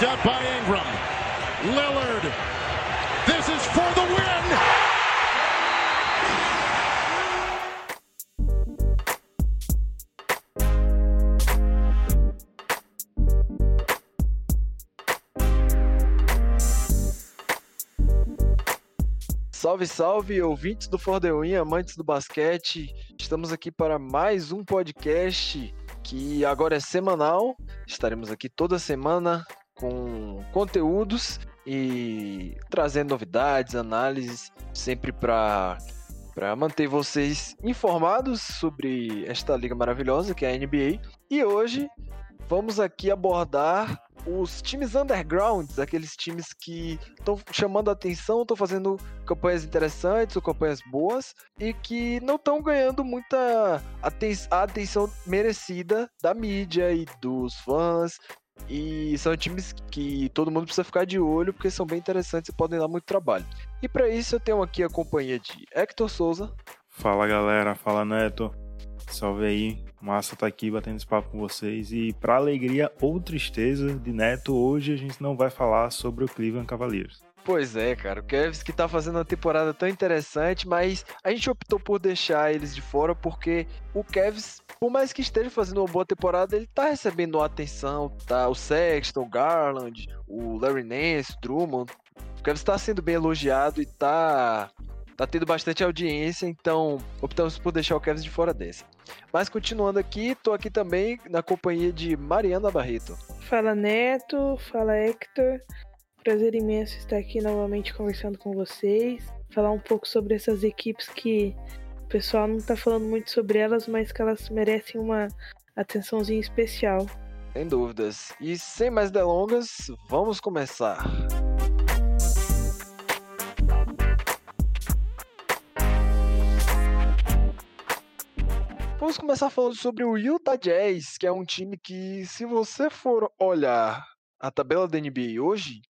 Picked up by Ingram. Lillard. This is for the win. Salve, salve, ouvintes do For The Win, amantes do basquete. Estamos aqui para mais um podcast que agora é semanal. Estaremos aqui toda semana com conteúdos e trazendo novidades, análises, sempre para para manter vocês informados sobre esta liga maravilhosa que é a NBA. E hoje vamos aqui abordar os times undergrounds, aqueles times que estão chamando atenção, estão fazendo campanhas interessantes ou campanhas boas e que não estão ganhando muita aten a atenção merecida da mídia e dos fãs. E são times que todo mundo precisa ficar de olho porque são bem interessantes e podem dar muito trabalho. E para isso eu tenho aqui a companhia de Hector Souza. Fala galera, fala Neto. Salve aí, massa tá aqui batendo esse papo com vocês. E para alegria ou tristeza de Neto, hoje a gente não vai falar sobre o Cleveland Cavaliers. Pois é, cara, o Cavs que tá fazendo uma temporada tão interessante, mas a gente optou por deixar eles de fora porque o Cavs, por mais que esteja fazendo uma boa temporada, ele tá recebendo atenção, tá? O Sexton, o Garland, o Larry Nance, o Drummond. O Cavs tá sendo bem elogiado e tá tá tendo bastante audiência, então optamos por deixar o Cavs de fora dessa. Mas continuando aqui, tô aqui também na companhia de Mariana Barreto. Fala Neto, fala Hector. Prazer imenso estar aqui novamente conversando com vocês. Falar um pouco sobre essas equipes que o pessoal não tá falando muito sobre elas, mas que elas merecem uma atençãozinha especial. Sem dúvidas. E sem mais delongas, vamos começar. Vamos começar falando sobre o Utah Jazz, que é um time que, se você for olhar a tabela da NBA hoje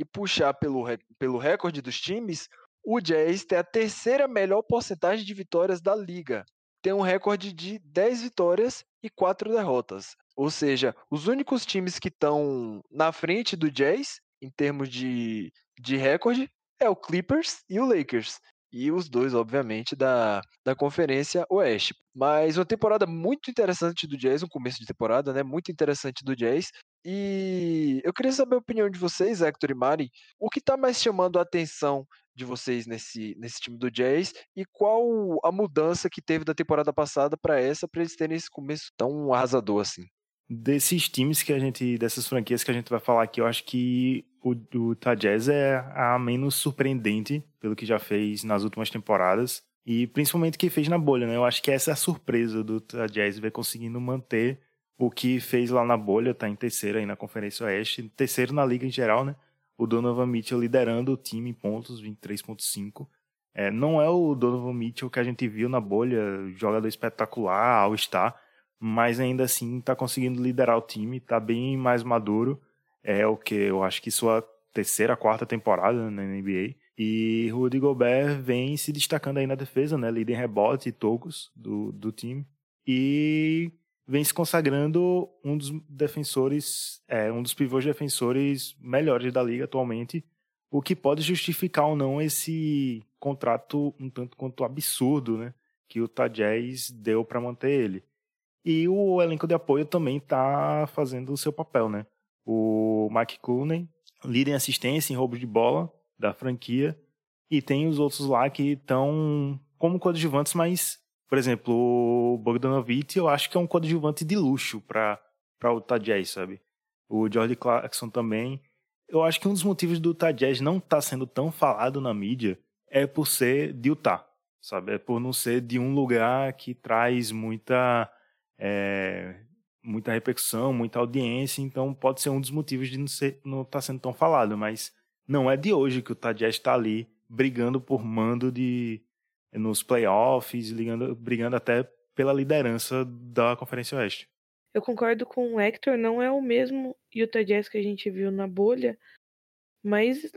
e puxar pelo, pelo recorde dos times, o Jazz tem a terceira melhor porcentagem de vitórias da liga. Tem um recorde de 10 vitórias e 4 derrotas. Ou seja, os únicos times que estão na frente do Jazz, em termos de, de recorde, é o Clippers e o Lakers e os dois, obviamente, da, da Conferência Oeste. Mas uma temporada muito interessante do Jazz, um começo de temporada, né? Muito interessante do Jazz. E eu queria saber a opinião de vocês, Hector e Mari. O que está mais chamando a atenção de vocês nesse, nesse time do Jazz e qual a mudança que teve da temporada passada para essa, para eles terem esse começo tão arrasador assim? Desses times que a gente, dessas franquias que a gente vai falar aqui, eu acho que o, o Jazz é a menos surpreendente pelo que já fez nas últimas temporadas e principalmente o que fez na bolha, né? Eu acho que essa é a surpresa do Jazz ver conseguindo manter o que fez lá na bolha, tá em terceiro aí na Conferência Oeste, terceiro na liga em geral, né? O Donovan Mitchell liderando o time em pontos, 23.5. É, não é o Donovan Mitchell que a gente viu na bolha, jogador espetacular, All-Star, mas ainda assim está conseguindo liderar o time, está bem mais maduro. É o que eu acho que sua terceira, quarta temporada na NBA. E Rudy Gobert vem se destacando aí na defesa, né? Líder em rebote e tocos do, do time. E vem se consagrando um dos defensores, é, um dos pivôs defensores melhores da liga atualmente, o que pode justificar ou não esse contrato um tanto quanto absurdo, né? Que o Tajaz deu para manter ele. E o elenco de apoio também está fazendo o seu papel, né? O Mike Cooney, líder em assistência em roubo de bola da franquia, e tem os outros lá que estão como coadjuvantes, mas, por exemplo, o Bogdanovich eu acho que é um coadjuvante de luxo para o Utah Jazz, sabe? O Jordi Clarkson também. Eu acho que um dos motivos do Utah Jazz não estar tá sendo tão falado na mídia é por ser de Utah, sabe? É por não ser de um lugar que traz muita é, muita repercussão, muita audiência, então pode ser um dos motivos de não estar não tá sendo tão falado, mas não é de hoje que o Tadjess está ali brigando por mando de nos playoffs, ligando, brigando até pela liderança da Conferência Oeste. Eu concordo com o Hector, não é o mesmo Utah Jazz que a gente viu na bolha, mas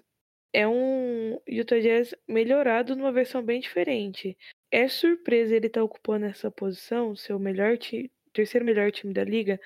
é um Utah Jazz melhorado numa versão bem diferente. É surpresa ele estar tá ocupando essa posição, ser o melhor time, terceiro melhor time da liga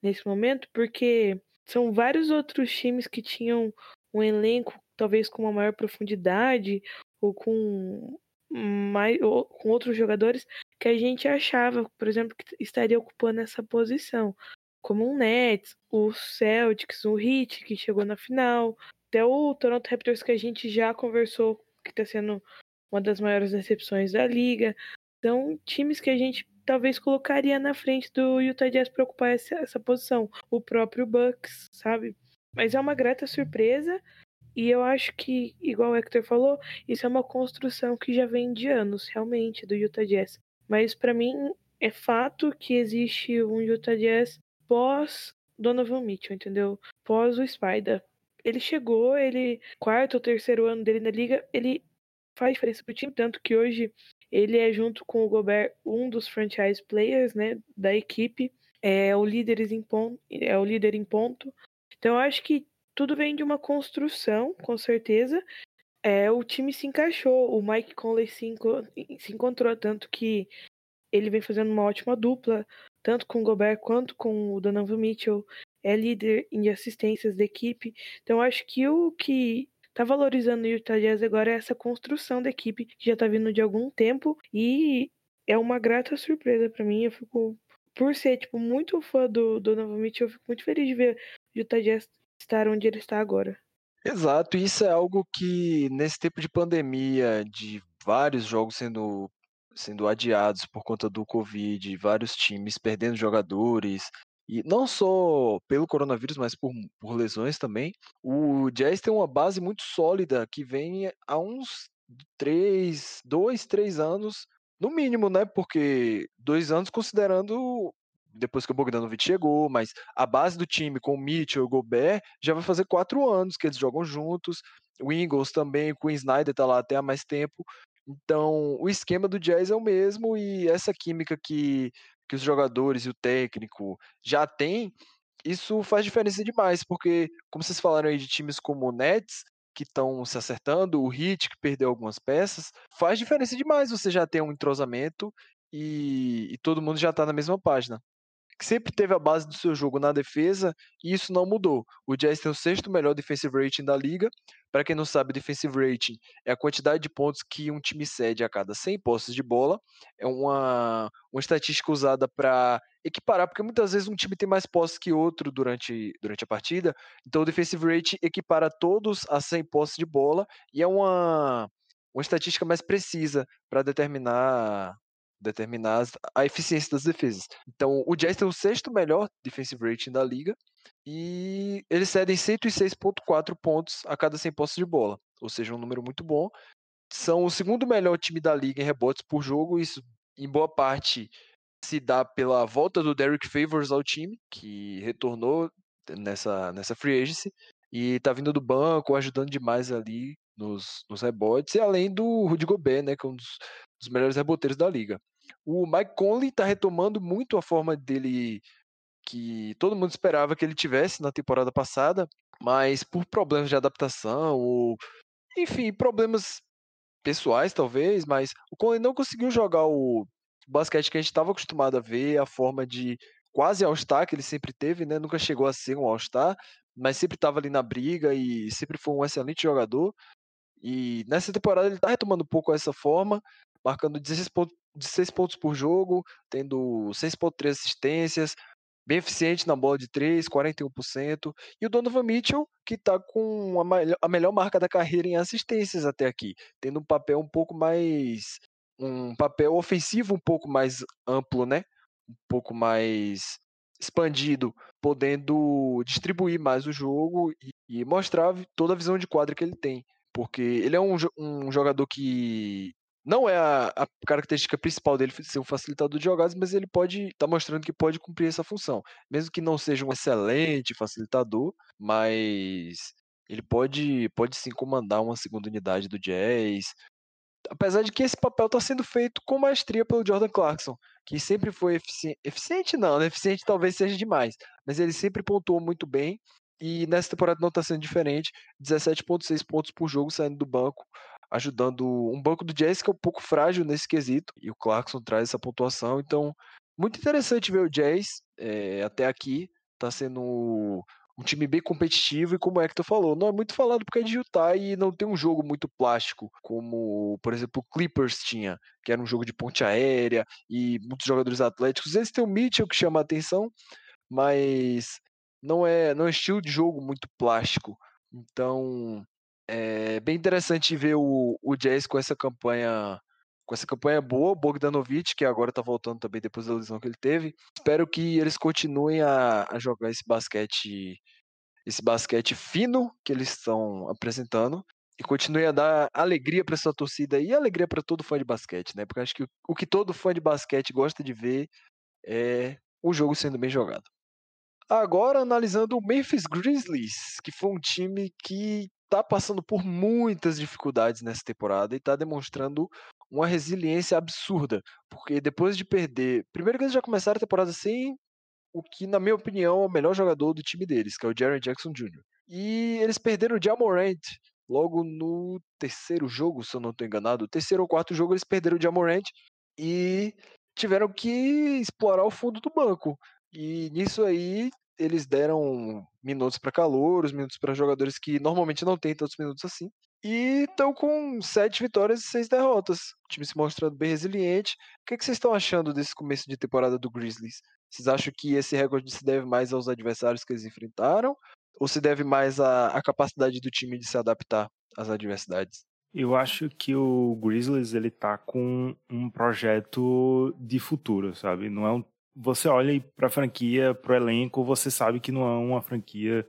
nesse momento, porque são vários outros times que tinham um elenco talvez com uma maior profundidade ou com mais ou com outros jogadores que a gente achava, por exemplo, que estaria ocupando essa posição, como o Nets, o Celtics, o Heat que chegou na final, até o Toronto Raptors que a gente já conversou que está sendo uma das maiores decepções da liga. São times que a gente talvez colocaria na frente do Utah Jazz para ocupar essa, essa posição. O próprio Bucks, sabe? Mas é uma grata surpresa. E eu acho que, igual o Hector falou, isso é uma construção que já vem de anos, realmente, do Utah Jazz. Mas para mim é fato que existe um Utah Jazz pós Donovan Mitchell, entendeu? Pós o Spider. Ele chegou, ele quarto ou terceiro ano dele na liga, ele faz diferença pro time, tanto que hoje ele é junto com o Gobert um dos franchise players, né, da equipe, é o líder em ponto, é o líder em ponto. Então eu acho que tudo vem de uma construção, com certeza. É, o time se encaixou, o Mike Conley se, enco se encontrou, tanto que ele vem fazendo uma ótima dupla, tanto com o Gobert quanto com o Donovan Mitchell. É líder em assistências da equipe. Então acho que o que tá valorizando o Utah Jazz agora é essa construção da equipe que já tá vindo de algum tempo e é uma grata surpresa para mim. Eu fico por ser tipo muito fã do Donovan Mitchell, eu fico muito feliz de ver o Utah Jazz estar onde ele está agora. Exato, isso é algo que nesse tempo de pandemia, de vários jogos sendo, sendo adiados por conta do Covid, vários times perdendo jogadores, e não só pelo coronavírus, mas por, por lesões também, o Jazz tem uma base muito sólida que vem há uns três, dois, três anos, no mínimo, né? Porque dois anos considerando depois que o Bogdanovic chegou, mas a base do time com o Mitchell e o Gobert já vai fazer quatro anos que eles jogam juntos. O Ingles também, com o Snyder tá lá até há mais tempo. Então, o esquema do Jazz é o mesmo e essa química que, que os jogadores e o técnico já têm, isso faz diferença demais, porque, como vocês falaram aí de times como o Nets, que estão se acertando, o Heat, que perdeu algumas peças, faz diferença demais você já ter um entrosamento e, e todo mundo já está na mesma página que sempre teve a base do seu jogo na defesa e isso não mudou. O Jazz tem o sexto melhor defensive rating da liga. Para quem não sabe, defensive rating é a quantidade de pontos que um time cede a cada 100 posses de bola. É uma, uma estatística usada para equiparar, porque muitas vezes um time tem mais posses que outro durante, durante a partida. Então o defensive rating equipara todos a 100 posses de bola e é uma, uma estatística mais precisa para determinar determinar a eficiência das defesas. Então, o Jazz tem o sexto melhor defensive rating da liga e eles cedem 106.4 pontos a cada 100 posses de bola, ou seja, um número muito bom. São o segundo melhor time da liga em rebotes por jogo, isso em boa parte se dá pela volta do Derrick Favors ao time, que retornou nessa, nessa free agency e tá vindo do banco, ajudando demais ali nos, nos rebotes, e além do Rudy Gobert, né, que é um dos, dos melhores reboteiros da liga. O Mike Conley está retomando muito a forma dele que todo mundo esperava que ele tivesse na temporada passada, mas por problemas de adaptação, ou enfim, problemas pessoais talvez, mas o Conley não conseguiu jogar o basquete que a gente estava acostumado a ver, a forma de quase All-Star que ele sempre teve, né? Nunca chegou a ser um All-Star, mas sempre estava ali na briga e sempre foi um excelente jogador. E nessa temporada ele está retomando um pouco essa forma, marcando 16 pontos, 16 pontos por jogo, tendo 6.3 assistências, bem eficiente na bola de 3, 41%. E o Donovan Mitchell, que está com a, a, melhor marca da carreira em assistências até aqui, tendo um papel um pouco mais. um papel ofensivo um pouco mais amplo, né? Um pouco mais expandido, podendo distribuir mais o jogo e, e mostrar toda a visão de quadra que ele tem. Porque ele é um, um jogador que não é a, a, característica principal dele ser um facilitador de jogadas, mas ele pode estar tá mostrando que pode cumprir essa função. Mesmo que não seja um excelente facilitador, mas ele pode, pode sim comandar uma segunda unidade do Jazz. Apesar de que esse papel está sendo feito com maestria pelo Jordan Clarkson, que sempre foi eficiente. Eficiente não, né? Eficiente talvez seja demais, mas ele sempre pontuou muito bem. E nessa temporada não está sendo diferente. 17,6 pontos por jogo saindo do banco ajudando um banco do Jazz que é um pouco frágil nesse quesito, e o Clarkson traz essa pontuação, então muito interessante ver o Jazz é, até aqui, está sendo um time bem competitivo e como que tu falou, não é muito falado porque é de Utah e não tem um jogo muito plástico, como, por exemplo, o Clippers tinha, que era um jogo de ponte aérea e muitos jogadores atléticos. Eles têm o Mitchell que chama a atenção, mas não é, não é estilo de jogo muito plástico. Então, é bem interessante ver o, o Jazz com essa campanha com essa campanha boa, Bogdanovic, que agora tá voltando também depois da lesão que ele teve. Espero que eles continuem a, a jogar esse basquete esse basquete fino que eles estão apresentando e continue a dar alegria para essa torcida e alegria para todo fã de basquete, né? Porque acho que o que todo fã de basquete gosta de ver é o jogo sendo bem jogado. Agora analisando o Memphis Grizzlies, que foi um time que está passando por muitas dificuldades nessa temporada e está demonstrando uma resiliência absurda, porque depois de perder, primeiro que eles já começaram a temporada sem o que, na minha opinião, é o melhor jogador do time deles, que é o Jaren Jackson Jr. E eles perderam o Jamorant logo no terceiro jogo, se eu não estou enganado, terceiro ou quarto jogo eles perderam o Jamorant e tiveram que explorar o fundo do banco. E nisso aí eles deram minutos para calouros, minutos para jogadores que normalmente não têm tantos minutos assim. E estão com sete vitórias e seis derrotas. O time se mostrando bem resiliente. O que, é que vocês estão achando desse começo de temporada do Grizzlies? Vocês acham que esse recorde se deve mais aos adversários que eles enfrentaram? Ou se deve mais à, à capacidade do time de se adaptar às adversidades? Eu acho que o Grizzlies ele tá com um projeto de futuro, sabe? Não é um você olha para a franquia, para o elenco, você sabe que não é uma franquia.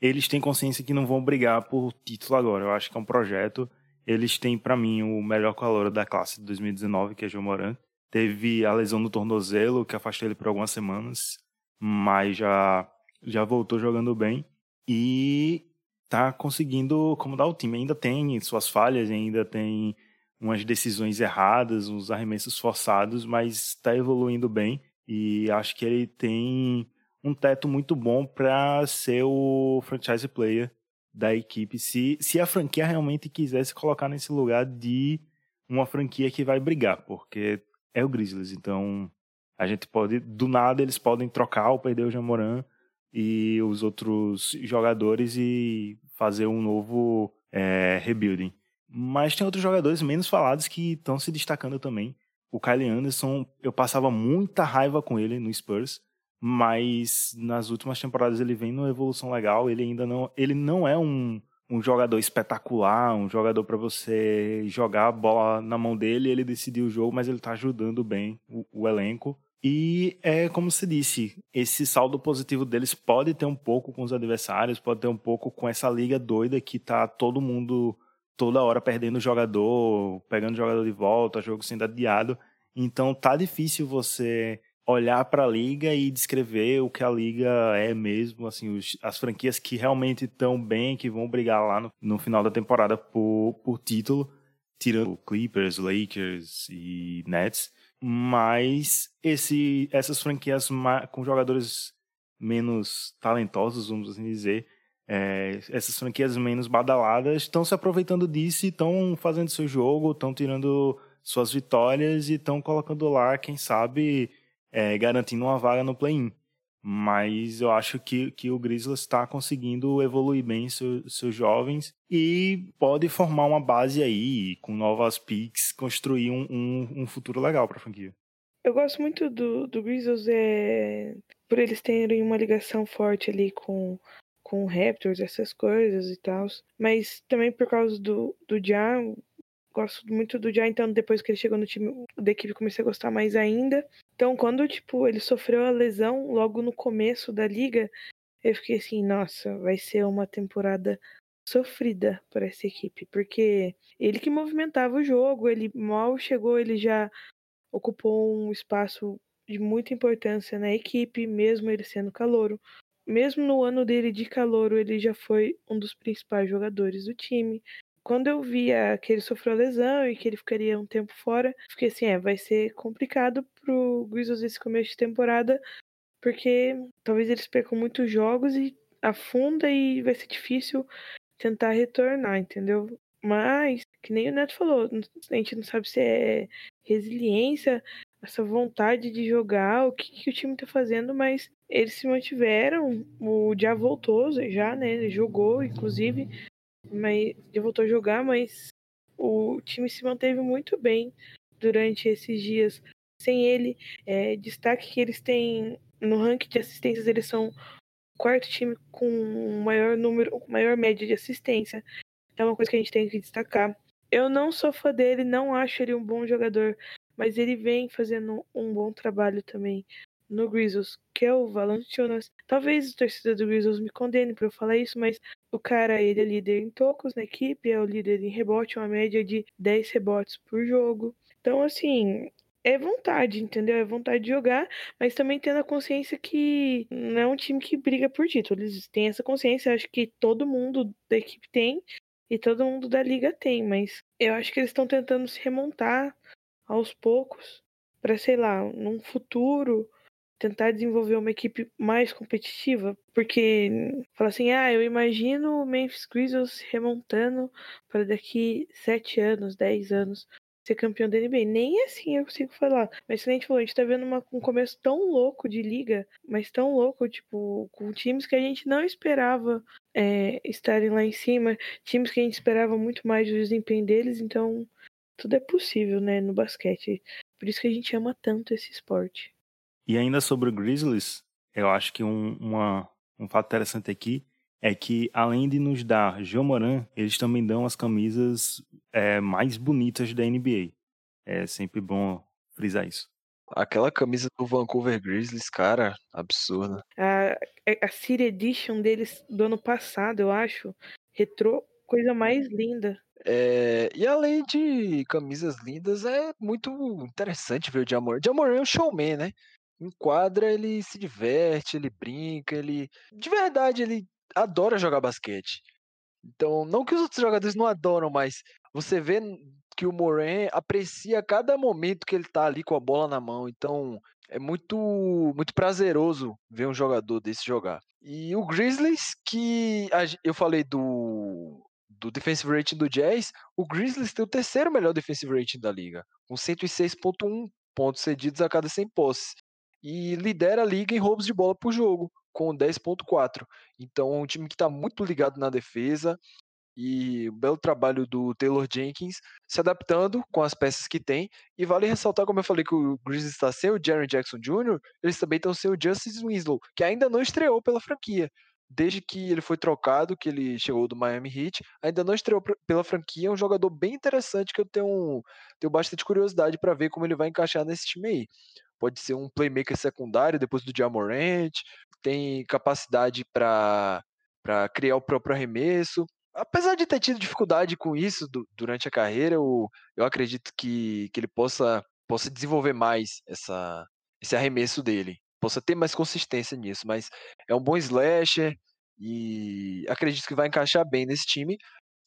Eles têm consciência que não vão brigar por título agora. Eu acho que é um projeto. Eles têm, para mim, o melhor calor da classe de 2019, que é João Moran. Teve a lesão no tornozelo, que afastou ele por algumas semanas, mas já, já voltou jogando bem. E tá conseguindo comandar o time. Ainda tem suas falhas, ainda tem umas decisões erradas, uns arremessos forçados, mas está evoluindo bem. E acho que ele tem um teto muito bom para ser o franchise player da equipe. Se, se a franquia realmente quisesse colocar nesse lugar de uma franquia que vai brigar, porque é o Grizzlies. Então a gente pode, do nada, eles podem trocar ou perder o Jamoran e os outros jogadores e fazer um novo é, rebuilding. Mas tem outros jogadores menos falados que estão se destacando também. O Kylie Anderson, eu passava muita raiva com ele no Spurs, mas nas últimas temporadas ele vem numa evolução legal. Ele ainda não, ele não é um, um jogador espetacular, um jogador para você jogar a bola na mão dele, ele decidir o jogo, mas ele tá ajudando bem o, o elenco. E é como se disse, esse saldo positivo deles pode ter um pouco com os adversários, pode ter um pouco com essa liga doida que tá todo mundo toda hora perdendo jogador, pegando jogador de volta, jogo sendo adiado. Então tá difícil você olhar para a liga e descrever o que a liga é mesmo, assim, os, as franquias que realmente estão bem, que vão brigar lá no, no final da temporada por, por título, tirando Clippers, Lakers e Nets, mas esse, essas franquias com jogadores menos talentosos, vamos assim dizer, é, essas franquias menos badaladas estão se aproveitando disso e estão fazendo seu jogo, estão tirando suas vitórias e estão colocando lá, quem sabe, é, garantindo uma vaga no play-in. Mas eu acho que, que o Grizzlies está conseguindo evoluir bem seu, seus jovens e pode formar uma base aí, com novas picks, construir um, um, um futuro legal para a franquia. Eu gosto muito do, do Grizzlies é, por eles terem uma ligação forte ali com com Raptors, essas coisas e tal. Mas também por causa do, do Jan, gosto muito do Jan, então depois que ele chegou no time da equipe comecei a gostar mais ainda. Então quando, tipo, ele sofreu a lesão logo no começo da liga, eu fiquei assim, nossa, vai ser uma temporada sofrida para essa equipe, porque ele que movimentava o jogo, ele mal chegou, ele já ocupou um espaço de muita importância na equipe, mesmo ele sendo calouro mesmo no ano dele de calouro, ele já foi um dos principais jogadores do time. Quando eu via que ele sofreu lesão e que ele ficaria um tempo fora, fiquei assim, é, vai ser complicado pro Grizzlies esse começo de temporada, porque talvez eles percam muitos jogos e afunda e vai ser difícil tentar retornar, entendeu? Mas, que nem o Neto falou, a gente não sabe se é resiliência, essa vontade de jogar, o que, que o time tá fazendo, mas eles se mantiveram. O já voltou já, né? Ele jogou, inclusive, mas já voltou a jogar, mas o time se manteve muito bem durante esses dias. Sem ele, é, destaque que eles têm no ranking de assistências, eles são o quarto time com maior número, maior média de assistência. É uma coisa que a gente tem que destacar. Eu não sou fã dele, não acho ele um bom jogador, mas ele vem fazendo um bom trabalho também no Grizzlies, que é o Valanciunas. Talvez o torcedor do Grizzlies me condene por eu falar isso, mas o cara, ele é líder em tocos na equipe, é o líder em rebote, uma média de 10 rebotes por jogo. Então, assim, é vontade, entendeu? É vontade de jogar, mas também tendo a consciência que não é um time que briga por título. Eles têm essa consciência, acho que todo mundo da equipe tem e todo mundo da liga tem, mas eu acho que eles estão tentando se remontar aos poucos para, sei lá, num futuro tentar desenvolver uma equipe mais competitiva, porque fala assim, ah, eu imagino o Memphis Grizzlies remontando para daqui sete anos, dez anos ser campeão da NBA. Nem assim eu consigo falar. Mas se a gente falou, a gente tá vendo uma, um começo tão louco de liga, mas tão louco, tipo, com times que a gente não esperava é, estarem lá em cima, times que a gente esperava muito mais do desempenho deles, então tudo é possível, né, no basquete. Por isso que a gente ama tanto esse esporte. E ainda sobre o Grizzlies, eu acho que um, uma, um fato interessante aqui é que, além de nos dar João Moran, eles também dão as camisas é, mais bonitas da NBA. É sempre bom frisar isso. Aquela camisa do Vancouver Grizzlies, cara, absurda. A, a City Edition deles do ano passado, eu acho, retrô, coisa mais linda. É, e além de camisas lindas, é muito interessante ver o Jamor. Jamor é um showman, né? Em quadra ele se diverte, ele brinca, ele. De verdade, ele adora jogar basquete. Então, não que os outros jogadores não adoram, mas você vê que o Moran aprecia cada momento que ele tá ali com a bola na mão. Então, é muito muito prazeroso ver um jogador desse jogar. E o Grizzlies, que eu falei do do defensive rating do Jazz, o Grizzlies tem o terceiro melhor defensive rating da liga, com 106.1 pontos cedidos a cada 100 posses. E lidera a liga em roubos de bola por jogo, com 10.4. Então, um time que está muito ligado na defesa e um belo trabalho do Taylor Jenkins se adaptando com as peças que tem. E vale ressaltar, como eu falei, que o Grizzlies está sem o Jaren Jackson Jr., eles também estão sem o Justice Winslow, que ainda não estreou pela franquia. Desde que ele foi trocado, que ele chegou do Miami Heat, ainda não estreou pela franquia. É um jogador bem interessante que eu tenho, tenho bastante curiosidade para ver como ele vai encaixar nesse time aí. Pode ser um playmaker secundário depois do Jamorant, tem capacidade para criar o próprio arremesso. Apesar de ter tido dificuldade com isso do, durante a carreira, eu, eu acredito que, que ele possa, possa desenvolver mais essa, esse arremesso dele. Possa ter mais consistência nisso, mas é um bom slasher e acredito que vai encaixar bem nesse time.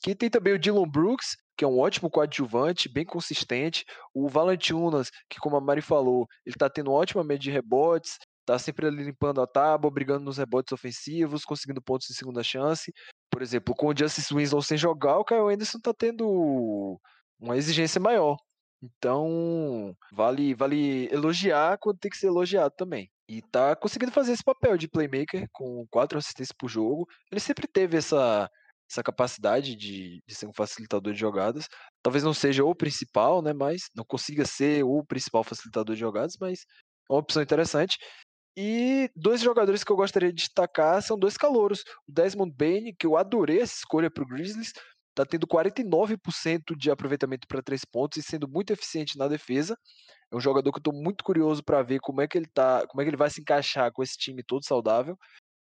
Que tem também o Dylan Brooks, que é um ótimo coadjuvante, bem consistente. O Valanciunas, que como a Mari falou, ele está tendo ótima média de rebotes, tá sempre ali limpando a tábua, brigando nos rebotes ofensivos, conseguindo pontos de segunda chance. Por exemplo, com o Justice Winslow sem jogar, o Kyle Anderson tá tendo uma exigência maior. Então, vale vale elogiar quando tem que ser elogiado também. E tá conseguindo fazer esse papel de playmaker com quatro assistências por jogo. Ele sempre teve essa, essa capacidade de, de ser um facilitador de jogadas. Talvez não seja o principal, né? Mas não consiga ser o principal facilitador de jogadas, mas é uma opção interessante. E dois jogadores que eu gostaria de destacar são dois calouros. O Desmond Bain, que eu adorei essa escolha para o Grizzlies, está tendo 49% de aproveitamento para três pontos e sendo muito eficiente na defesa. É um jogador que eu estou muito curioso para ver como é que ele tá, como é que ele vai se encaixar com esse time todo saudável.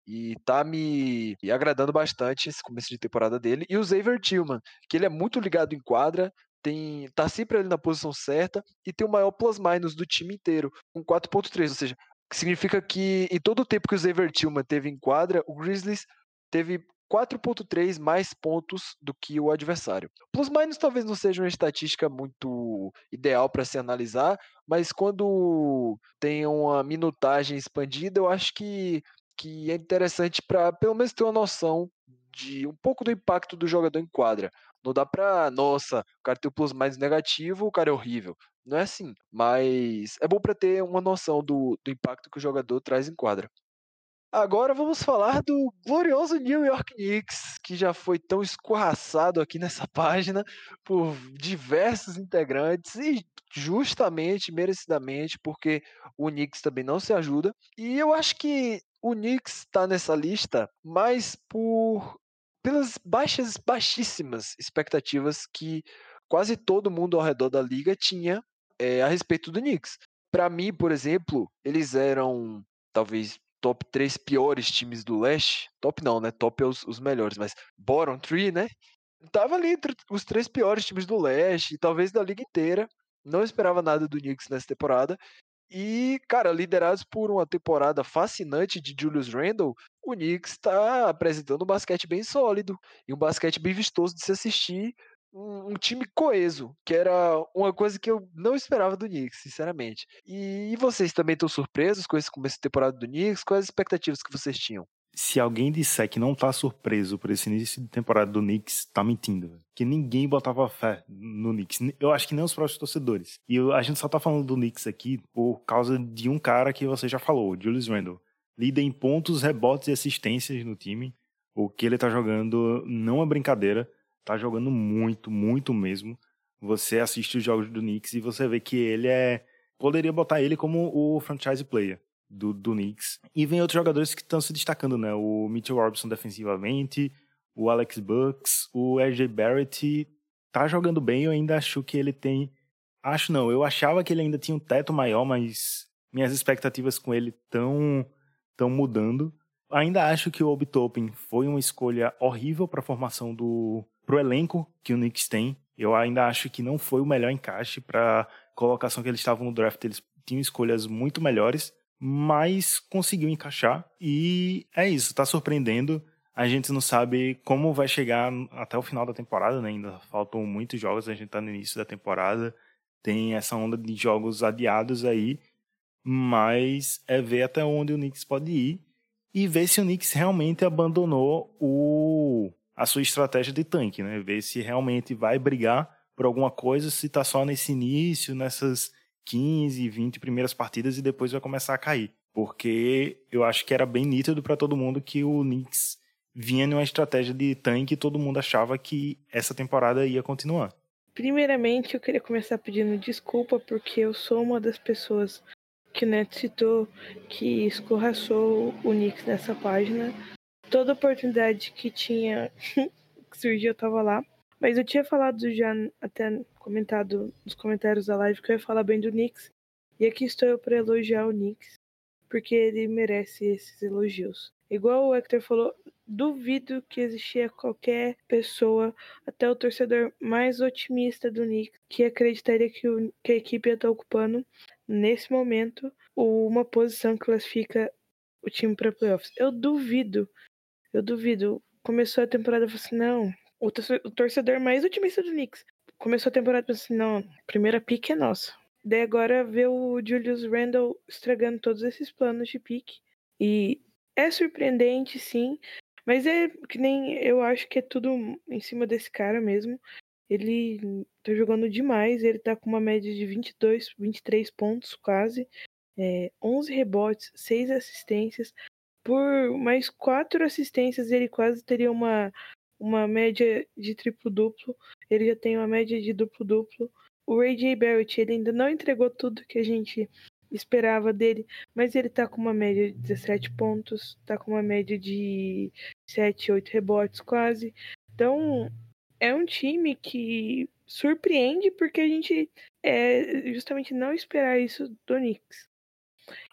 E tá me, me agradando bastante esse começo de temporada dele. E o Xavier Tillman, que ele é muito ligado em quadra, tem tá sempre ali na posição certa e tem o maior plus-minus do time inteiro, com 4.3, ou seja, significa que em todo o tempo que o Xavier Tillman teve em quadra, o Grizzlies teve 4.3 mais pontos do que o adversário. Plus minus talvez não seja uma estatística muito ideal para se analisar, mas quando tem uma minutagem expandida, eu acho que, que é interessante para pelo menos ter uma noção de um pouco do impacto do jogador em quadra. Não dá pra, nossa, o cara tem o plus mais negativo, o cara é horrível. Não é assim, mas é bom para ter uma noção do, do impacto que o jogador traz em quadra. Agora vamos falar do glorioso New York Knicks, que já foi tão escorraçado aqui nessa página por diversos integrantes e justamente, merecidamente, porque o Knicks também não se ajuda. E eu acho que o Knicks está nessa lista mais por pelas baixas, baixíssimas expectativas que quase todo mundo ao redor da liga tinha é, a respeito do Knicks. Para mim, por exemplo, eles eram talvez top 3 piores times do leste. Top não, né? Top é os, os melhores, mas bottom 3, né? Tava ali entre os três piores times do leste, talvez da liga inteira. Não esperava nada do Knicks nessa temporada. E, cara, liderados por uma temporada fascinante de Julius Randle, o Knicks está apresentando um basquete bem sólido e um basquete bem vistoso de se assistir um, um, time coeso, que era uma coisa que eu não esperava do Knicks, sinceramente. E, e vocês também estão surpresos com esse começo de temporada do Knicks? Quais as expectativas que vocês tinham? Se alguém disser que não tá surpreso por esse início de temporada do Knicks, tá mentindo. Que ninguém botava fé no Knicks. Eu acho que nem os próprios torcedores. E a gente só tá falando do Knicks aqui por causa de um cara que você já falou, Julius Randle. Líder em pontos, rebotes e assistências no time. O que ele tá jogando não é brincadeira tá jogando muito, muito mesmo. Você assiste os jogos do Knicks e você vê que ele é. Poderia botar ele como o franchise player do, do Knicks. E vem outros jogadores que estão se destacando, né? O Mitchell Robinson defensivamente, o Alex Bucks, o RJ Barrett tá jogando bem. Eu ainda acho que ele tem. Acho não, eu achava que ele ainda tinha um teto maior, mas minhas expectativas com ele estão tão mudando. Ainda acho que o Obi Toppin foi uma escolha horrível para a formação do, pro elenco que o Knicks tem, eu ainda acho que não foi o melhor encaixe para colocação que eles estavam no draft. Eles tinham escolhas muito melhores, mas conseguiu encaixar e é isso, tá surpreendendo. A gente não sabe como vai chegar até o final da temporada, né? Ainda faltam muitos jogos, a gente tá no início da temporada. Tem essa onda de jogos adiados aí, mas é ver até onde o Knicks pode ir e ver se o Knicks realmente abandonou o a sua estratégia de tanque, né? Ver se realmente vai brigar por alguma coisa, se tá só nesse início, nessas 15, 20 primeiras partidas e depois vai começar a cair. Porque eu acho que era bem nítido para todo mundo que o Knicks vinha numa estratégia de tanque e todo mundo achava que essa temporada ia continuar. Primeiramente, eu queria começar pedindo desculpa porque eu sou uma das pessoas que o Neto citou que escorraçou o Knicks nessa página toda oportunidade que tinha que surgia, eu tava lá. Mas eu tinha falado já, até comentado nos comentários da live, que eu ia falar bem do Knicks. E aqui estou eu para elogiar o Knicks, porque ele merece esses elogios. Igual o Hector falou, duvido que existia qualquer pessoa, até o torcedor mais otimista do Knicks, que acreditaria que, o, que a equipe ia estar ocupando, nesse momento, uma posição que classifica o time para playoffs. Eu duvido eu duvido. Começou a temporada e falou assim: não, o torcedor mais otimista do Knicks. Começou a temporada e falou assim: não, primeira pique é nossa. Daí agora vê o Julius Randle estragando todos esses planos de pique. E é surpreendente, sim. Mas é que nem eu acho que é tudo em cima desse cara mesmo. Ele tá jogando demais. Ele tá com uma média de 22, 23 pontos quase. É, 11 rebotes, 6 assistências por mais quatro assistências, ele quase teria uma, uma média de triplo-duplo. Ele já tem uma média de duplo-duplo. O Ray J. Barrett, ele ainda não entregou tudo que a gente esperava dele, mas ele tá com uma média de 17 pontos, tá com uma média de 7, 8 rebotes quase. Então, é um time que surpreende porque a gente é justamente não esperar isso do Knicks.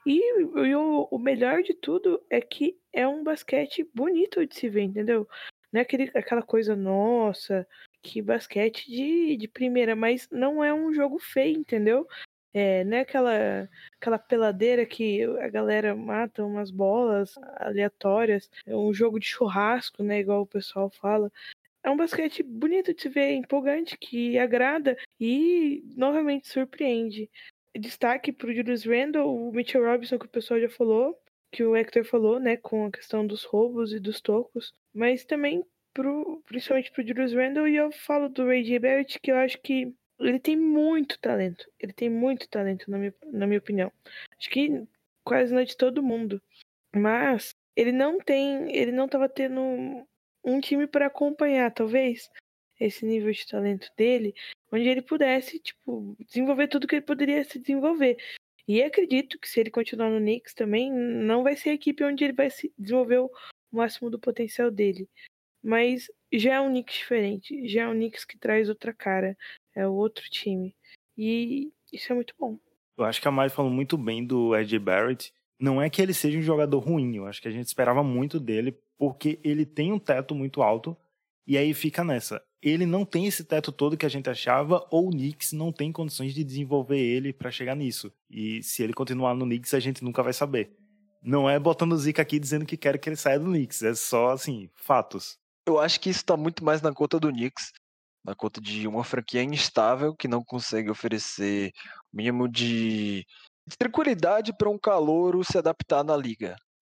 E, e o, o, melhor de tudo é que é um basquete bonito de se ver, entendeu? Não é aquele, aquela coisa, nossa, que basquete de, de primeira, mas não é um jogo feio, entendeu? É, não é aquela, aquela peladeira que a galera mata umas bolas aleatórias, é um jogo de churrasco, né? Igual o pessoal fala. É um basquete bonito de se ver, empolgante, que agrada e novamente surpreende destaque para o Julius Randle, o Mitchell Robinson, que o pessoal já falou. que o Hector falou, né, com a questão dos roubos e dos tocos, mas também pro, principalmente pro Julius Randle, e eu falo do Ray. Barrett, que eu acho que ele tem muito talento. Ele tem muito talento, na minha, na minha opinião. Acho que quase não é de todo mundo. Mas ele não tem. Ele não estava tendo um time para acompanhar, talvez, esse nível de talento dele, onde ele pudesse, tipo, desenvolver tudo que ele poderia se desenvolver. E acredito que se ele continuar no Knicks também, não vai ser a equipe onde ele vai se desenvolver o máximo do potencial dele. Mas já é um Knicks diferente, já é um Knicks que traz outra cara, é outro time. E isso é muito bom. Eu acho que a Mari falou muito bem do Ed Barrett. Não é que ele seja um jogador ruim, eu acho que a gente esperava muito dele, porque ele tem um teto muito alto, e aí fica nessa. Ele não tem esse teto todo que a gente achava, ou o Knicks não tem condições de desenvolver ele para chegar nisso. E se ele continuar no Knicks, a gente nunca vai saber. Não é botando o Zika aqui dizendo que quer que ele saia do Knicks, é só, assim, fatos. Eu acho que isso tá muito mais na conta do Knicks, na conta de uma franquia instável que não consegue oferecer o mínimo de, de tranquilidade para um calouro se adaptar na liga.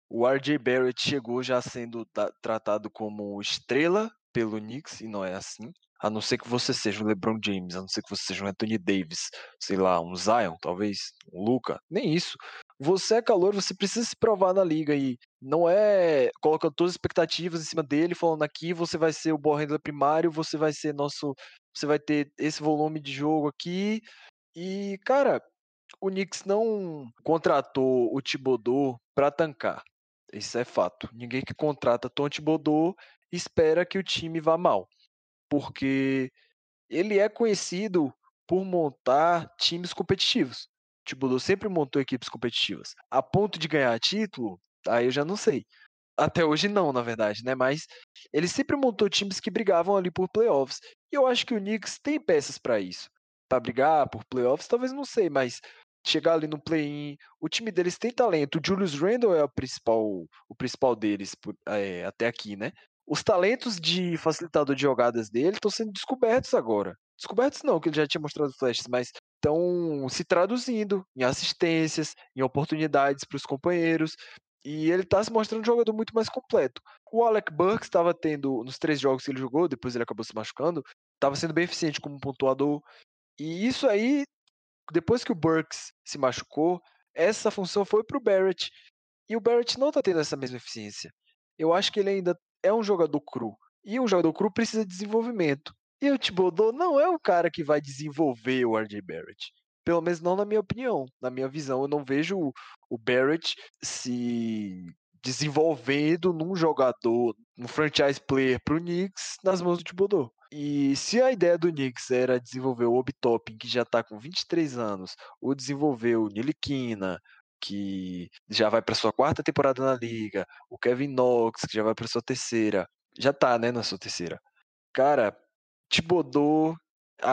O RJ Barrett chegou já sendo tratado como estrela pelo Knicks e não é assim. A não ser que você seja o LeBron James, a não ser que você seja um Anthony Davis, sei lá, um Zion, talvez, um Luca, nem isso. Você é calor, você precisa se provar na liga e não é colocando todas as expectativas em cima dele, falando aqui você vai ser o ball primário, você vai ser nosso, você vai ter esse volume de jogo aqui. E, cara, o Knicks não contratou o Thibodeau para tancar. Isso é fato. Ninguém que contrata Tom Thibodeau espera que o time vá mal porque ele é conhecido por montar times competitivos. Tipo, sempre montou equipes competitivas. A ponto de ganhar título, aí eu já não sei. Até hoje não, na verdade, né? Mas ele sempre montou times que brigavam ali por playoffs. E eu acho que o Knicks tem peças para isso. Para brigar por playoffs, talvez não sei, mas chegar ali no play-in, o time deles tem talento. O Julius Randle é o principal, o principal deles é, até aqui, né? Os talentos de facilitador de jogadas dele estão sendo descobertos agora. Descobertos não, que ele já tinha mostrado flashes, mas estão se traduzindo em assistências, em oportunidades para os companheiros. E ele está se mostrando um jogador muito mais completo. O Alec Burks estava tendo, nos três jogos que ele jogou, depois ele acabou se machucando, estava sendo bem eficiente como pontuador. E isso aí, depois que o Burks se machucou, essa função foi para o Barrett. E o Barrett não está tendo essa mesma eficiência. Eu acho que ele ainda é um jogador cru. E um jogador cru precisa de desenvolvimento. E o Thibodeau não é o cara que vai desenvolver o RJ Barrett. Pelo menos não na minha opinião. Na minha visão, eu não vejo o Barrett se desenvolvendo num jogador, um franchise player pro Knicks nas mãos do Thibodeau. E se a ideia do Knicks era desenvolver o Obi Toppin, que já tá com 23 anos, ou desenvolver o Niliquina, que já vai para sua quarta temporada na liga, o Kevin Knox, que já vai para sua terceira, já tá, né, na sua terceira. Cara,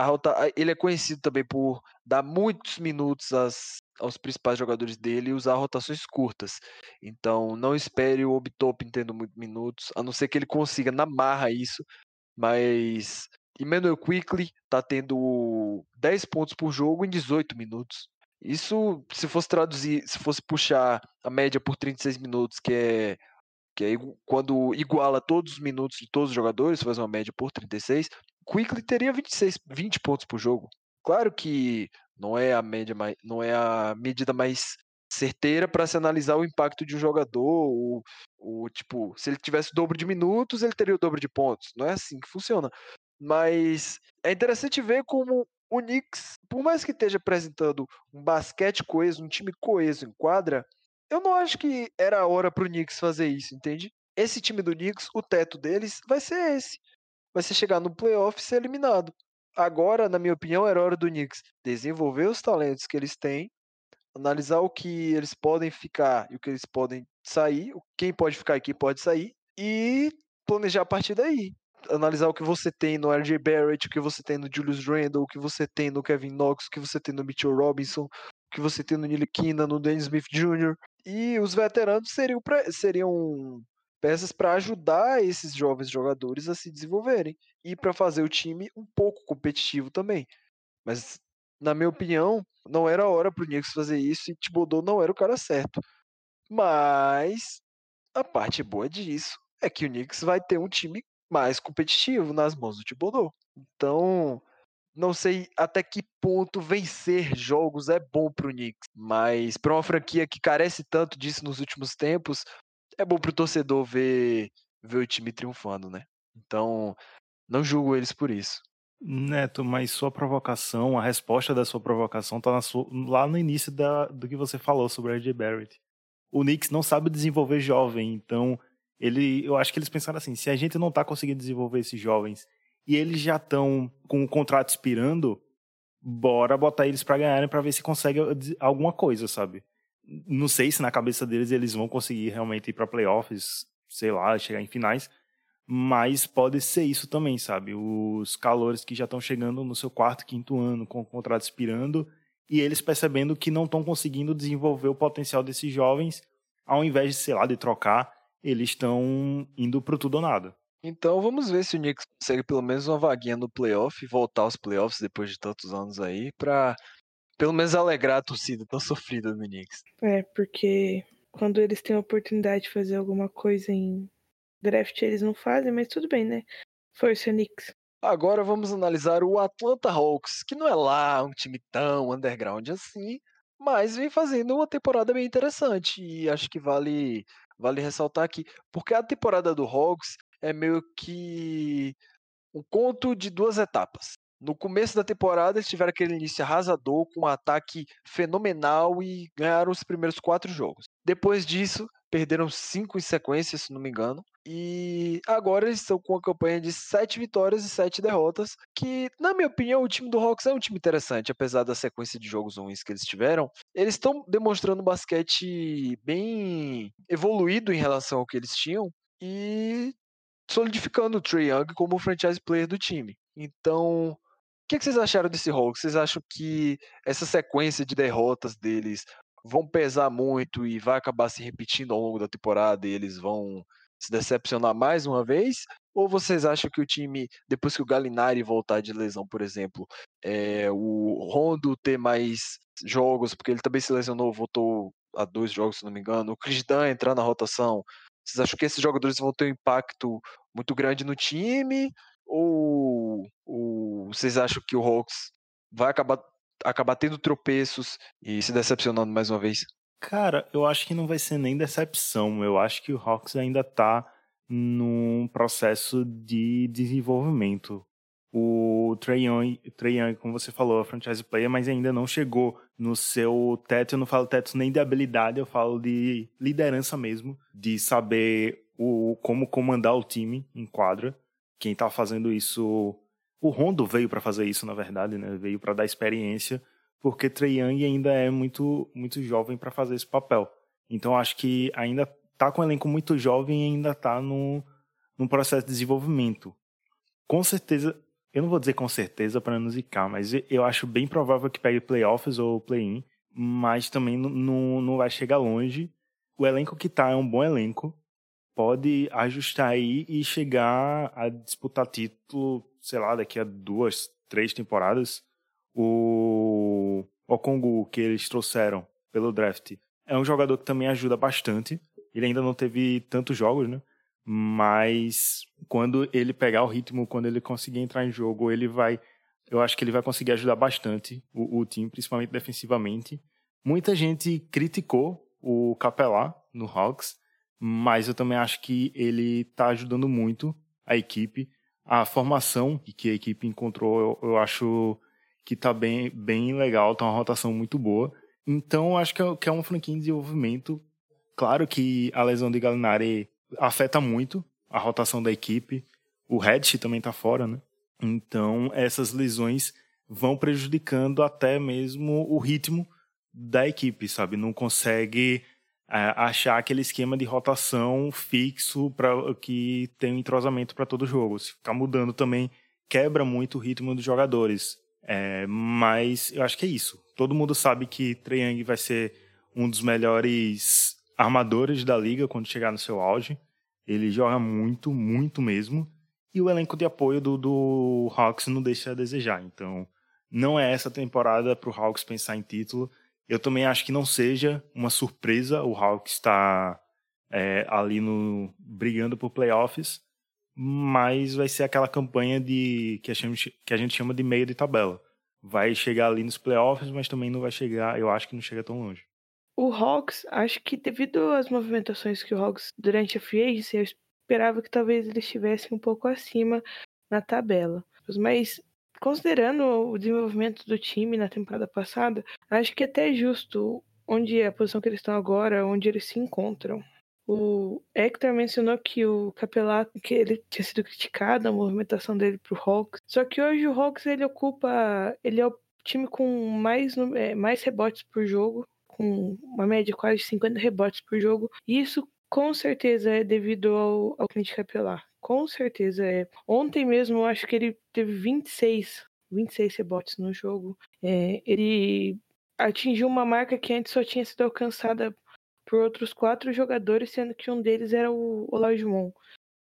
rota, ele é conhecido também por dar muitos minutos às, aos principais jogadores dele e usar rotações curtas. Então, não espere o Obitop tendo muitos minutos, a não ser que ele consiga na marra isso, mas Emmanuel Quickly tá tendo 10 pontos por jogo em 18 minutos. Isso, se fosse traduzir, se fosse puxar a média por 36 minutos, que é, que é quando iguala todos os minutos de todos os jogadores, faz uma média por 36, Quickly teria 26, 20 pontos por jogo. Claro que não é a média mais, não é a medida mais certeira para se analisar o impacto de um jogador, o, tipo, se ele tivesse o dobro de minutos, ele teria o dobro de pontos. Não é assim que funciona. Mas é interessante ver como o Knicks, por mais que esteja apresentando um basquete coeso, um time coeso em quadra, eu não acho que era a hora pro Knicks fazer isso, entende? Esse time do Knicks, o teto deles vai ser esse. Vai ser chegar no playoff e ser eliminado. Agora, na minha opinião, era hora do Knicks desenvolver os talentos que eles têm, analisar o que eles podem ficar e o que eles podem sair, quem pode ficar e quem pode sair, e planejar a partir daí analisar o que você tem no RJ Barrett, o que você tem no Julius Randle, o que você tem no Kevin Knox, o que você tem no Mitchell Robinson, o que você tem no Nilikina, no Dennis Smith Jr. E os veteranos seriam, pra, seriam peças para ajudar esses jovens jogadores a se desenvolverem e para fazer o time um pouco competitivo também. Mas, na minha opinião, não era hora para o Knicks fazer isso e Thibodeau não era o cara certo. Mas a parte boa disso é que o Knicks vai ter um time mais competitivo nas mãos do Thibodeau. Então, não sei até que ponto vencer jogos é bom para o Knicks, mas para uma franquia que carece tanto disso nos últimos tempos, é bom para o torcedor ver, ver o time triunfando, né? Então, não julgo eles por isso. Neto, mas sua provocação, a resposta da sua provocação tá sua, lá no início da, do que você falou sobre o RJ Barrett. O Knicks não sabe desenvolver jovem, então ele, eu acho que eles pensaram assim: se a gente não tá conseguindo desenvolver esses jovens e eles já estão com o contrato expirando, bora botar eles para ganharem para ver se consegue alguma coisa, sabe? Não sei se na cabeça deles eles vão conseguir realmente ir para playoffs, sei lá, chegar em finais, mas pode ser isso também, sabe? Os calores que já estão chegando no seu quarto, quinto ano, com o contrato expirando, e eles percebendo que não estão conseguindo desenvolver o potencial desses jovens, ao invés de, sei lá, de trocar, eles estão indo pro tudo ou nada. Então vamos ver se o Knicks consegue pelo menos uma vaguinha no playoff, voltar aos playoffs depois de tantos anos aí, pra pelo menos alegrar a torcida tão sofrida do Knicks. É, porque quando eles têm a oportunidade de fazer alguma coisa em draft eles não fazem, mas tudo bem, né? Força Knicks. Agora vamos analisar o Atlanta Hawks, que não é lá um time tão underground assim, mas vem fazendo uma temporada bem interessante e acho que vale vale ressaltar aqui, porque a temporada do Hawks é meio que um conto de duas etapas. No começo da temporada, eles tiveram aquele início arrasador, com um ataque fenomenal e ganharam os primeiros quatro jogos. Depois disso, perderam cinco em sequência, se não me engano. E agora eles estão com uma campanha de sete vitórias e sete derrotas, que, na minha opinião, o time do Hawks é um time interessante, apesar da sequência de jogos ruins que eles tiveram. Eles estão demonstrando basquete bem evoluído em relação ao que eles tinham e solidificando o Trey Young como franchise player do time. Então, o que, vocês acharam desse Hawks? Vocês acham que essa sequência de derrotas deles vão pesar muito e vai acabar se repetindo ao longo da temporada e eles vão se decepcionar mais uma vez? Ou vocês acham que o time, depois que o Galinari voltar de lesão, por exemplo, é, o Rondo ter mais jogos, porque ele também se lesionou, voltou a dois jogos, se não me engano, o Chris Dunn entrar na rotação, vocês acham que esses jogadores vão ter um impacto muito grande no time? Ou, ou vocês acham que o Hawks vai acabar acabar tendo tropeços e se decepcionando mais uma vez? Cara, eu acho que não vai ser nem decepção. Eu acho que o Hawks ainda tá num processo de desenvolvimento. O Trey Young, Young, como você falou, é franchise player, mas ainda não chegou no seu teto. Eu não falo teto nem de habilidade, eu falo de liderança mesmo, de saber o, como comandar o time em quadra. Quem tá fazendo isso o Rondo veio para fazer isso, na verdade, né? Veio para dar experiência, porque Trey Young ainda é muito muito jovem para fazer esse papel. Então acho que ainda tá com um elenco muito jovem e ainda tá no, processo de desenvolvimento. Com certeza, eu não vou dizer com certeza para não zicar, mas eu acho bem provável que pegue playoffs ou play-in, mas também não, não vai chegar longe. O elenco que tá é um bom elenco, pode ajustar aí e chegar a disputar título sei lá, daqui a duas, três temporadas, o Okongu que eles trouxeram pelo draft é um jogador que também ajuda bastante. Ele ainda não teve tantos jogos, né? Mas quando ele pegar o ritmo, quando ele conseguir entrar em jogo, ele vai. Eu acho que ele vai conseguir ajudar bastante o, o time, principalmente defensivamente. Muita gente criticou o Capelá no Hawks, mas eu também acho que ele está ajudando muito a equipe a formação que a equipe encontrou, eu, eu acho que tá bem, bem legal, tá uma rotação muito boa. Então, acho que é, que é um franquia em desenvolvimento. Claro que a lesão de Galinari afeta muito a rotação da equipe. O Reddish também tá fora, né? Então, essas lesões vão prejudicando até mesmo o ritmo da equipe, sabe? Não consegue achar aquele esquema de rotação fixo para que tem um entrosamento para todo jogo. Se ficar mudando também quebra muito o ritmo dos jogadores. É, mas eu acho que é isso. Todo mundo sabe que Trae Young vai ser um dos melhores armadores da liga quando chegar no seu auge. Ele joga muito, muito mesmo. E o elenco de apoio do, do Hawks não deixa a desejar. Então, não é essa temporada para o Hawks pensar em título Eu também acho que não seja uma surpresa o Hawks estar é, ali no brigando por playoffs, mas vai ser aquela campanha de que a, gente, que a gente chama de meio de tabela. Vai chegar ali nos playoffs, mas também não vai chegar, eu acho que não chega tão longe. O Hawks, acho que devido às movimentações que o Hawks durante a free agency, eu esperava que talvez ele estivesse um pouco acima na tabela. Mas considerando o desenvolvimento do time na temporada passada, acho que é até justo onde é a posição que eles estão agora, onde eles se encontram. O Hector mencionou que o Capelá, que ele tinha sido criticado a movimentação dele pro Hawks. Só que hoje o Hawks ele ocupa, ele é o time com mais, é, mais rebotes por jogo, com uma média de quase 50 rebotes por jogo. E isso com certeza é devido ao, ao Clint Capelá. Com certeza é. Ontem mesmo eu acho que ele teve 26, 26 rebotes no jogo. É, ele atingiu uma marca que antes só tinha sido alcançada por outros quatro jogadores, sendo que um deles era o Olajuwon.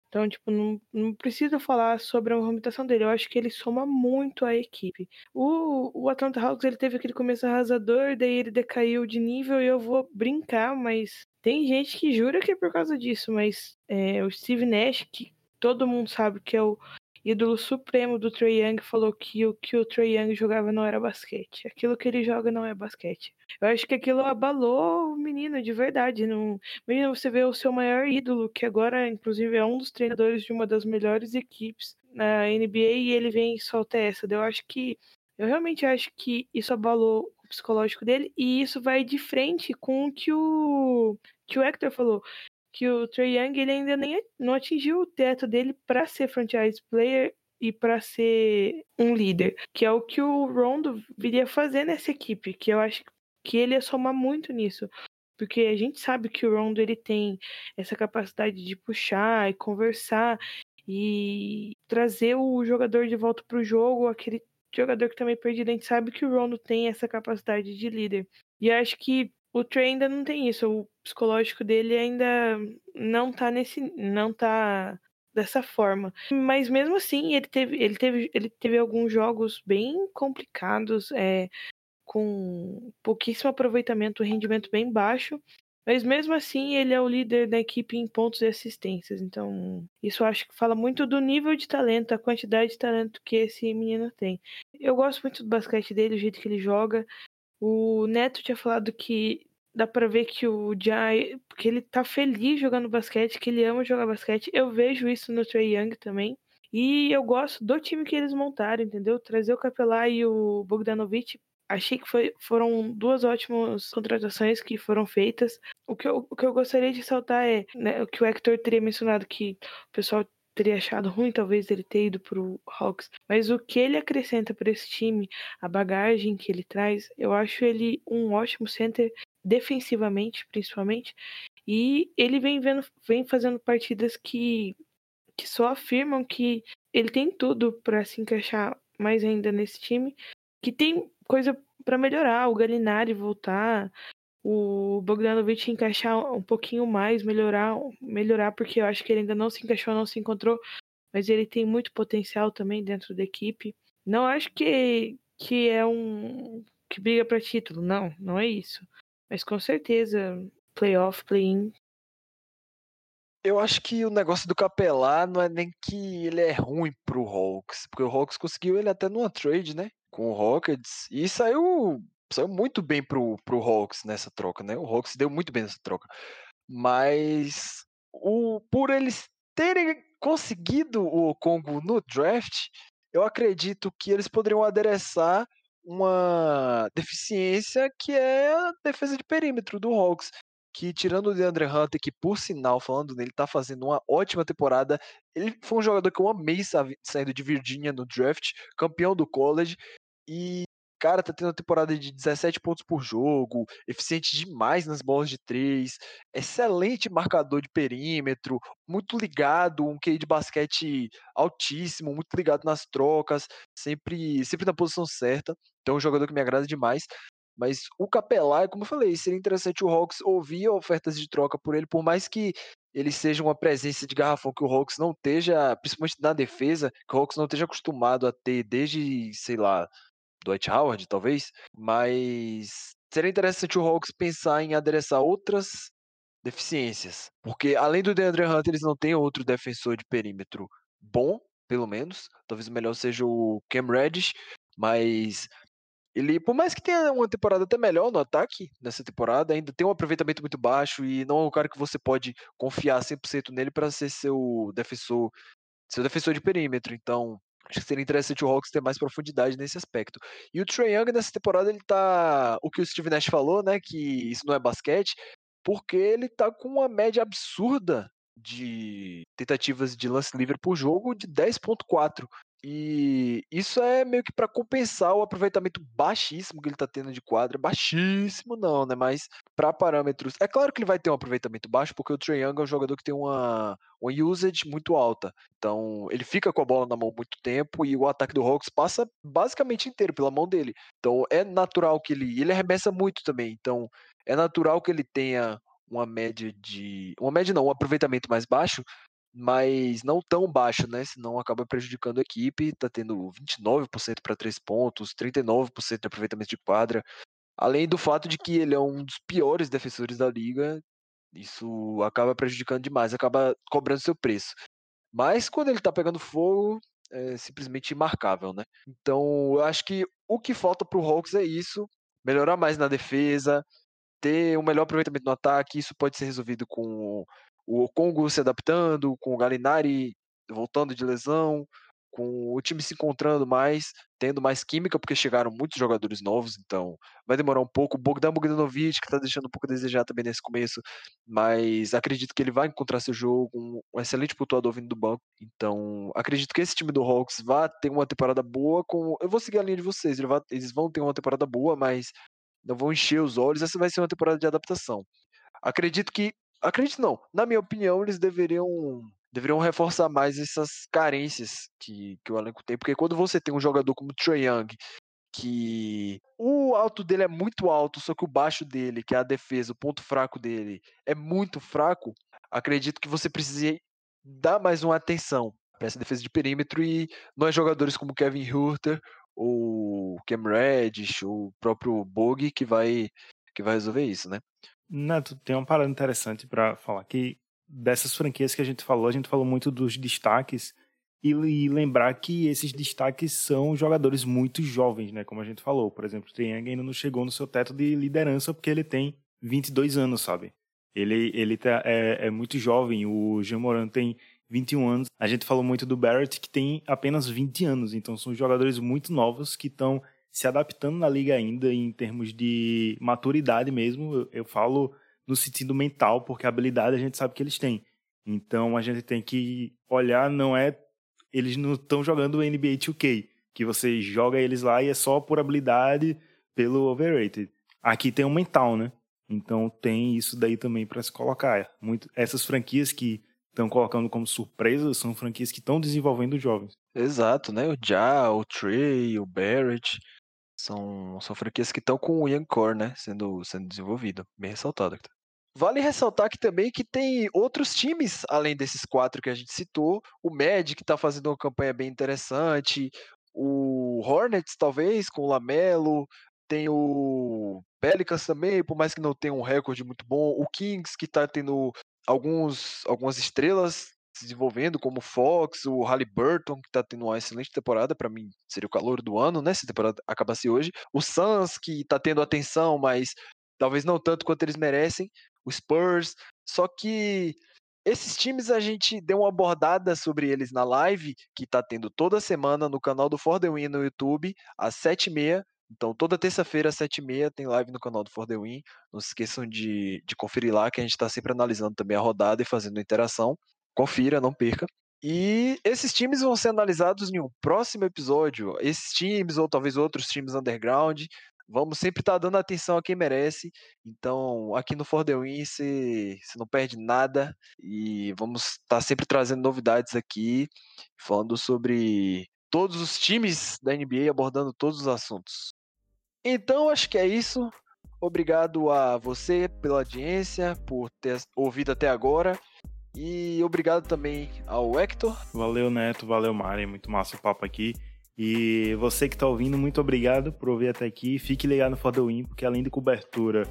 Então, tipo, não, não preciso falar sobre a movimentação dele. Eu acho que ele soma muito à equipe. O, o Atlanta Hawks, ele teve aquele começo arrasador, daí ele decaiu de nível e eu vou brincar, mas tem gente que jura que é por causa disso, mas é, o Steve Nash, que todo mundo sabe que é o ídolo supremo do Trey Young, falou que o que o Trey Young jogava não era basquete. Aquilo que ele joga não é basquete. Eu acho que aquilo abalou o menino de verdade. Não... Menino, você vê o seu maior ídolo, que agora, inclusive, é um dos treinadores de uma das melhores equipes na NBA, e ele vem e solta essa. Eu acho que. Eu realmente acho que isso abalou o psicológico dele, e isso vai de frente com o que o, que o Hector falou que o Trey Young ele ainda nem não atingiu o teto dele para ser franchise player e para ser um líder, que é o que o Rondo viria fazer nessa equipe, que eu acho que ele ia somar muito nisso. Porque a gente sabe que o Rondo ele tem essa capacidade de puxar e conversar e trazer o jogador de volta para o jogo, aquele jogador que também perdido, a gente sabe que o Rondo tem essa capacidade de líder. E acho que o Trey ainda não tem isso. O psicológico dele ainda não tá nesse. não tá dessa forma. Mas mesmo assim, ele teve, ele teve, ele teve alguns jogos bem complicados, é, com pouquíssimo aproveitamento, rendimento bem baixo. Mas mesmo assim, ele é o líder da equipe em pontos e assistências. Então, isso acho que fala muito do nível de talento, a quantidade de talento que esse menino tem. Eu gosto muito do basquete dele, o jeito que ele joga. O Neto tinha falado que dá pra ver que o Jai, que ele tá feliz jogando basquete, que ele ama jogar basquete. Eu vejo isso no Trey Young também. E eu gosto do time que eles montaram, entendeu? Trazer o Capelá e o Bogdanovic. Achei que foi, foram duas ótimas contratações que foram feitas. O que eu, o que eu gostaria de saltar é né, o que o Hector teria mencionado, que o pessoal teria achado ruim talvez ele ter ido pro Hawks, mas o que ele acrescenta para esse time, a bagagem que ele traz, eu acho ele um ótimo center defensivamente, principalmente, e ele vem vendo, vem fazendo partidas que que só afirmam que ele tem tudo para se encaixar mais ainda nesse time, que tem coisa para melhorar, o Galinari voltar, o Bogdanovic encaixar um pouquinho mais, melhorar, melhorar, porque eu acho que ele ainda não se encaixou, não se encontrou, mas ele tem muito potencial também dentro da equipe. Não acho que, que é um que briga para título, não, não é isso. Mas com certeza, playoff, play-in. Eu acho que o negócio do Capelá não é nem que ele é ruim pro Hawks, porque o Hawks conseguiu ele até numa trade, né? Com o Rockets, e saiu saiu muito bem pro, pro Hawks nessa troca, né? O Hawks deu muito bem nessa troca. Mas o, por eles terem conseguido o Congo no draft, eu acredito que eles poderiam adereçar uma deficiência que é a defesa de perímetro do Hawks. Que tirando o DeAndre Hunter, que por sinal, falando nele, tá fazendo uma ótima temporada. Ele foi um jogador que eu amei saindo de Virginia no draft, campeão do college. E cara tá tendo uma temporada de 17 pontos por jogo, eficiente demais nas bolas de três, excelente marcador de perímetro, muito ligado, um QI de basquete altíssimo, muito ligado nas trocas, sempre, sempre na posição certa. Então é um jogador que me agrada demais. Mas o Capelá, como eu falei, seria interessante o Hawks ouvir ofertas de troca por ele, por mais que ele seja uma presença de garrafão que o Hawks não esteja, principalmente na defesa, que o Hawks não esteja acostumado a ter desde, sei lá, Dwight Howard, talvez, mas seria interessante o Hawks pensar em adereçar outras deficiências. Porque além do DeAndre Hunter, eles não têm outro defensor de perímetro bom, pelo menos. Talvez o melhor seja o Cam Reddish, mas ele, por mais que tenha uma temporada até melhor no ataque nessa temporada, ainda tem um aproveitamento muito baixo e não é um cara que você pode confiar 100% nele para ser seu defensor, seu defensor de perímetro. Então, acho que seria interessante o Hawks ter mais profundidade nesse aspecto. E o Trae Young nessa temporada ele tá, o que o Steve Nash falou, né, que isso não é basquete, porque ele tá com uma média absurda de tentativas de lance livre por jogo de 10.4. E isso é meio que para compensar o aproveitamento baixíssimo que ele tá tendo de quadra. Baixíssimo não, né? Mas para parâmetros. É claro que ele vai ter um aproveitamento baixo, porque o Trae Young é um jogador que tem uma, uma usage muito alta. Então, ele fica com a bola na mão muito tempo e o ataque do Hawks passa basicamente inteiro pela mão dele. Então, é natural que ele. Ele arremessa muito também. Então, é natural que ele tenha uma média de. Uma média não, um aproveitamento mais baixo, mas não tão baixo, né? Senão acaba prejudicando a equipe. Tá tendo 29% para três pontos, 39% de aproveitamento de quadra. Além do fato de que ele é um dos piores defensores da liga, isso acaba prejudicando demais, acaba cobrando seu preço. Mas quando ele tá pegando fogo, é simplesmente imarcável, né? Então, eu acho que o que falta pro Hawks é isso, melhorar mais na defesa, ter um melhor aproveitamento no ataque, isso pode ser resolvido com o Congo se adaptando, com o Galinari voltando de lesão, com o time se encontrando mais, tendo mais química, porque chegaram muitos jogadores novos, então vai demorar um pouco. Bogdan Bogdanovic, que está deixando um pouco a desejar também nesse começo, mas acredito que ele vai encontrar seu jogo, um excelente pontuador vindo do banco. Então, acredito que esse time do Hawks vai ter uma temporada boa com. Eu vou seguir a linha de vocês, eles vão ter uma temporada boa, mas não vão encher os olhos. Essa vai ser uma temporada de adaptação. Acredito que Acredito não. Na minha opinião, eles deveriam deveriam reforçar mais essas carências que, que o elenco tem, porque quando você tem um jogador como o Trae Young, que o alto dele é muito alto, só que o baixo dele, que é a defesa, o ponto fraco dele, é muito fraco, acredito que você precise dar mais uma atenção para essa defesa de perímetro e é jogadores como Kevin Hurter ou Cam Reddish ou o próprio Bog que vai que vai resolver isso, né? Neto, tem uma parada interessante para falar que dessas franquias que a gente falou, a gente falou muito dos destaques e, lembrar que esses destaques são jogadores muito jovens, né? Como a gente falou, por exemplo, o Triang ainda não chegou no seu teto de liderança porque ele tem 22 anos, sabe? Ele, ele tá, é, é muito jovem, o Jean Moran tem 21 anos. A gente falou muito do Barrett, que tem apenas 20 anos, então são jogadores muito novos que estão se adaptando na liga ainda em termos de maturidade mesmo. Eu, eu falo no sentido mental, porque a habilidade a gente sabe que eles têm. Então a gente tem que olhar, não é. Eles não estão jogando o NBA 2K, que você joga eles lá e é só por habilidade pelo overrated. Aqui tem um mental, né? Então tem isso daí também para se colocar. Muito, essas franquias que estão colocando como surpresa são franquias que estão desenvolvendo jovens. Exato, né? O Ja, o Trey, o Barrett. São, são franquias que estão com o Young Core, né? Sendo, sendo desenvolvido. Bem ressaltado. Vale ressaltar que também que tem outros times, além desses quatro que a gente citou. O Magic está fazendo uma campanha bem interessante. O Hornets, talvez, com o Lamelo. Tem o Pelicans também, por mais que não tenha um recorde muito bom. O Kings, que está tendo alguns, algumas estrelas se desenvolvendo, como o Fox, o Halliburton, que está tendo uma excelente temporada, para mim seria o calor do ano, né? Se a temporada acabasse hoje. O Suns, que está tendo atenção, mas talvez não tanto quanto eles merecem. O Spurs. Só que esses times a gente deu uma abordada sobre eles na live, que está tendo toda semana no canal do For The Win no YouTube, às 7h30. Então, toda terça-feira, às 7h30, tem live no canal do For The Win. Não se esqueçam de, de conferir lá, que a gente está sempre analisando também a rodada e fazendo interação. Confira, não perca. E esses times vão ser analisados em um próximo episódio. Esses times, ou talvez outros times underground, vamos sempre estar tá dando atenção a quem merece. Então, aqui no For The Win, você, não perde nada. E vamos estar tá sempre trazendo novidades aqui, falando sobre todos os times da NBA, abordando todos os assuntos. Então, acho que é isso. Obrigado a você pela audiência, por ter ouvido até agora. E obrigado também ao Hector. Valeu, Neto. Valeu, Mari. Muito massa o papo aqui. E você que está ouvindo, muito obrigado por ouvir até aqui. Fique ligado no For porque além de cobertura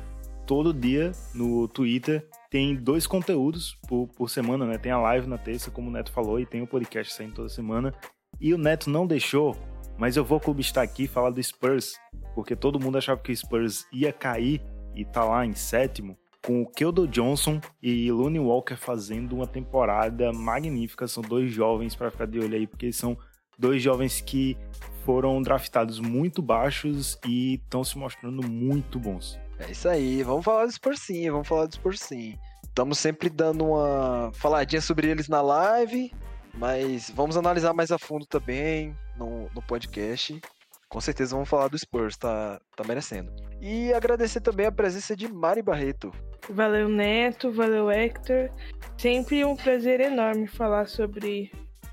todo dia no Twitter, tem dois conteúdos por, por semana, né? Tem a live na terça, como o Neto falou, e tem o podcast saindo toda semana. E o Neto não deixou, mas eu vou clubistar aqui falar do Spurs, porque todo mundo achava que o Spurs ia cair e tá lá em sétimo com o Keldo Johnson e Looney Walker fazendo uma temporada magnífica. São dois jovens para ficar de olho aí, porque são dois jovens que foram draftados muito baixos e estão se mostrando muito bons. É isso aí, vamos falar dos por sim, vamos falar dos por sim. Estamos sempre dando uma faladinha sobre eles na live, mas vamos analisar mais a fundo também no, no podcast. Com certeza vamos falar do Spurs, tá, tá merecendo. E agradecer também a presença de Mari Barreto. Valeu, Neto, valeu, Hector. Sempre um prazer enorme falar sobre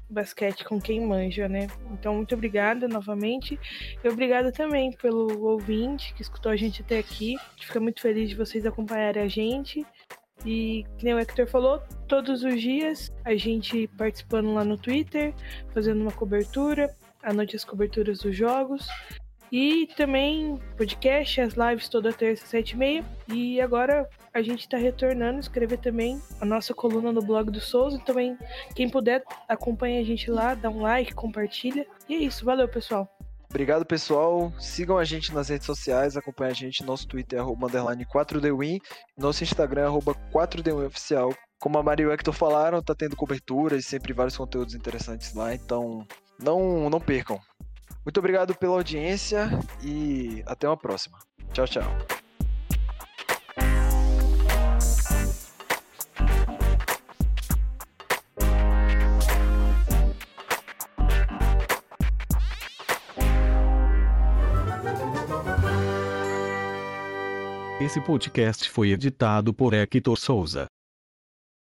basquete com quem manja, né? Então, muito obrigada novamente. E obrigada também pelo ouvinte que escutou a gente até aqui. A gente fica muito feliz de vocês acompanharem a gente. E, como o Hector falou, todos os dias a gente participando lá no Twitter, fazendo uma cobertura, à noite as coberturas dos jogos. E também podcast, as lives toda terça, sete e meia. E agora a gente está retornando, escrever também a nossa coluna no blog do Souza. Também, quem puder, acompanha a gente lá, dá um like, compartilha. E é isso, valeu, pessoal. Obrigado, pessoal. Sigam a gente nas redes sociais, acompanhem a gente. Nosso Twitter é underline 4DWin, nosso Instagram é 4DWin oficial. Como a Maria e o Hector falaram, tá tendo coberturas, sempre vários conteúdos interessantes lá, então não, não percam. Muito obrigado pela audiência e até uma próxima. Tchau, tchau. Esse podcast foi editado por Hector Souza.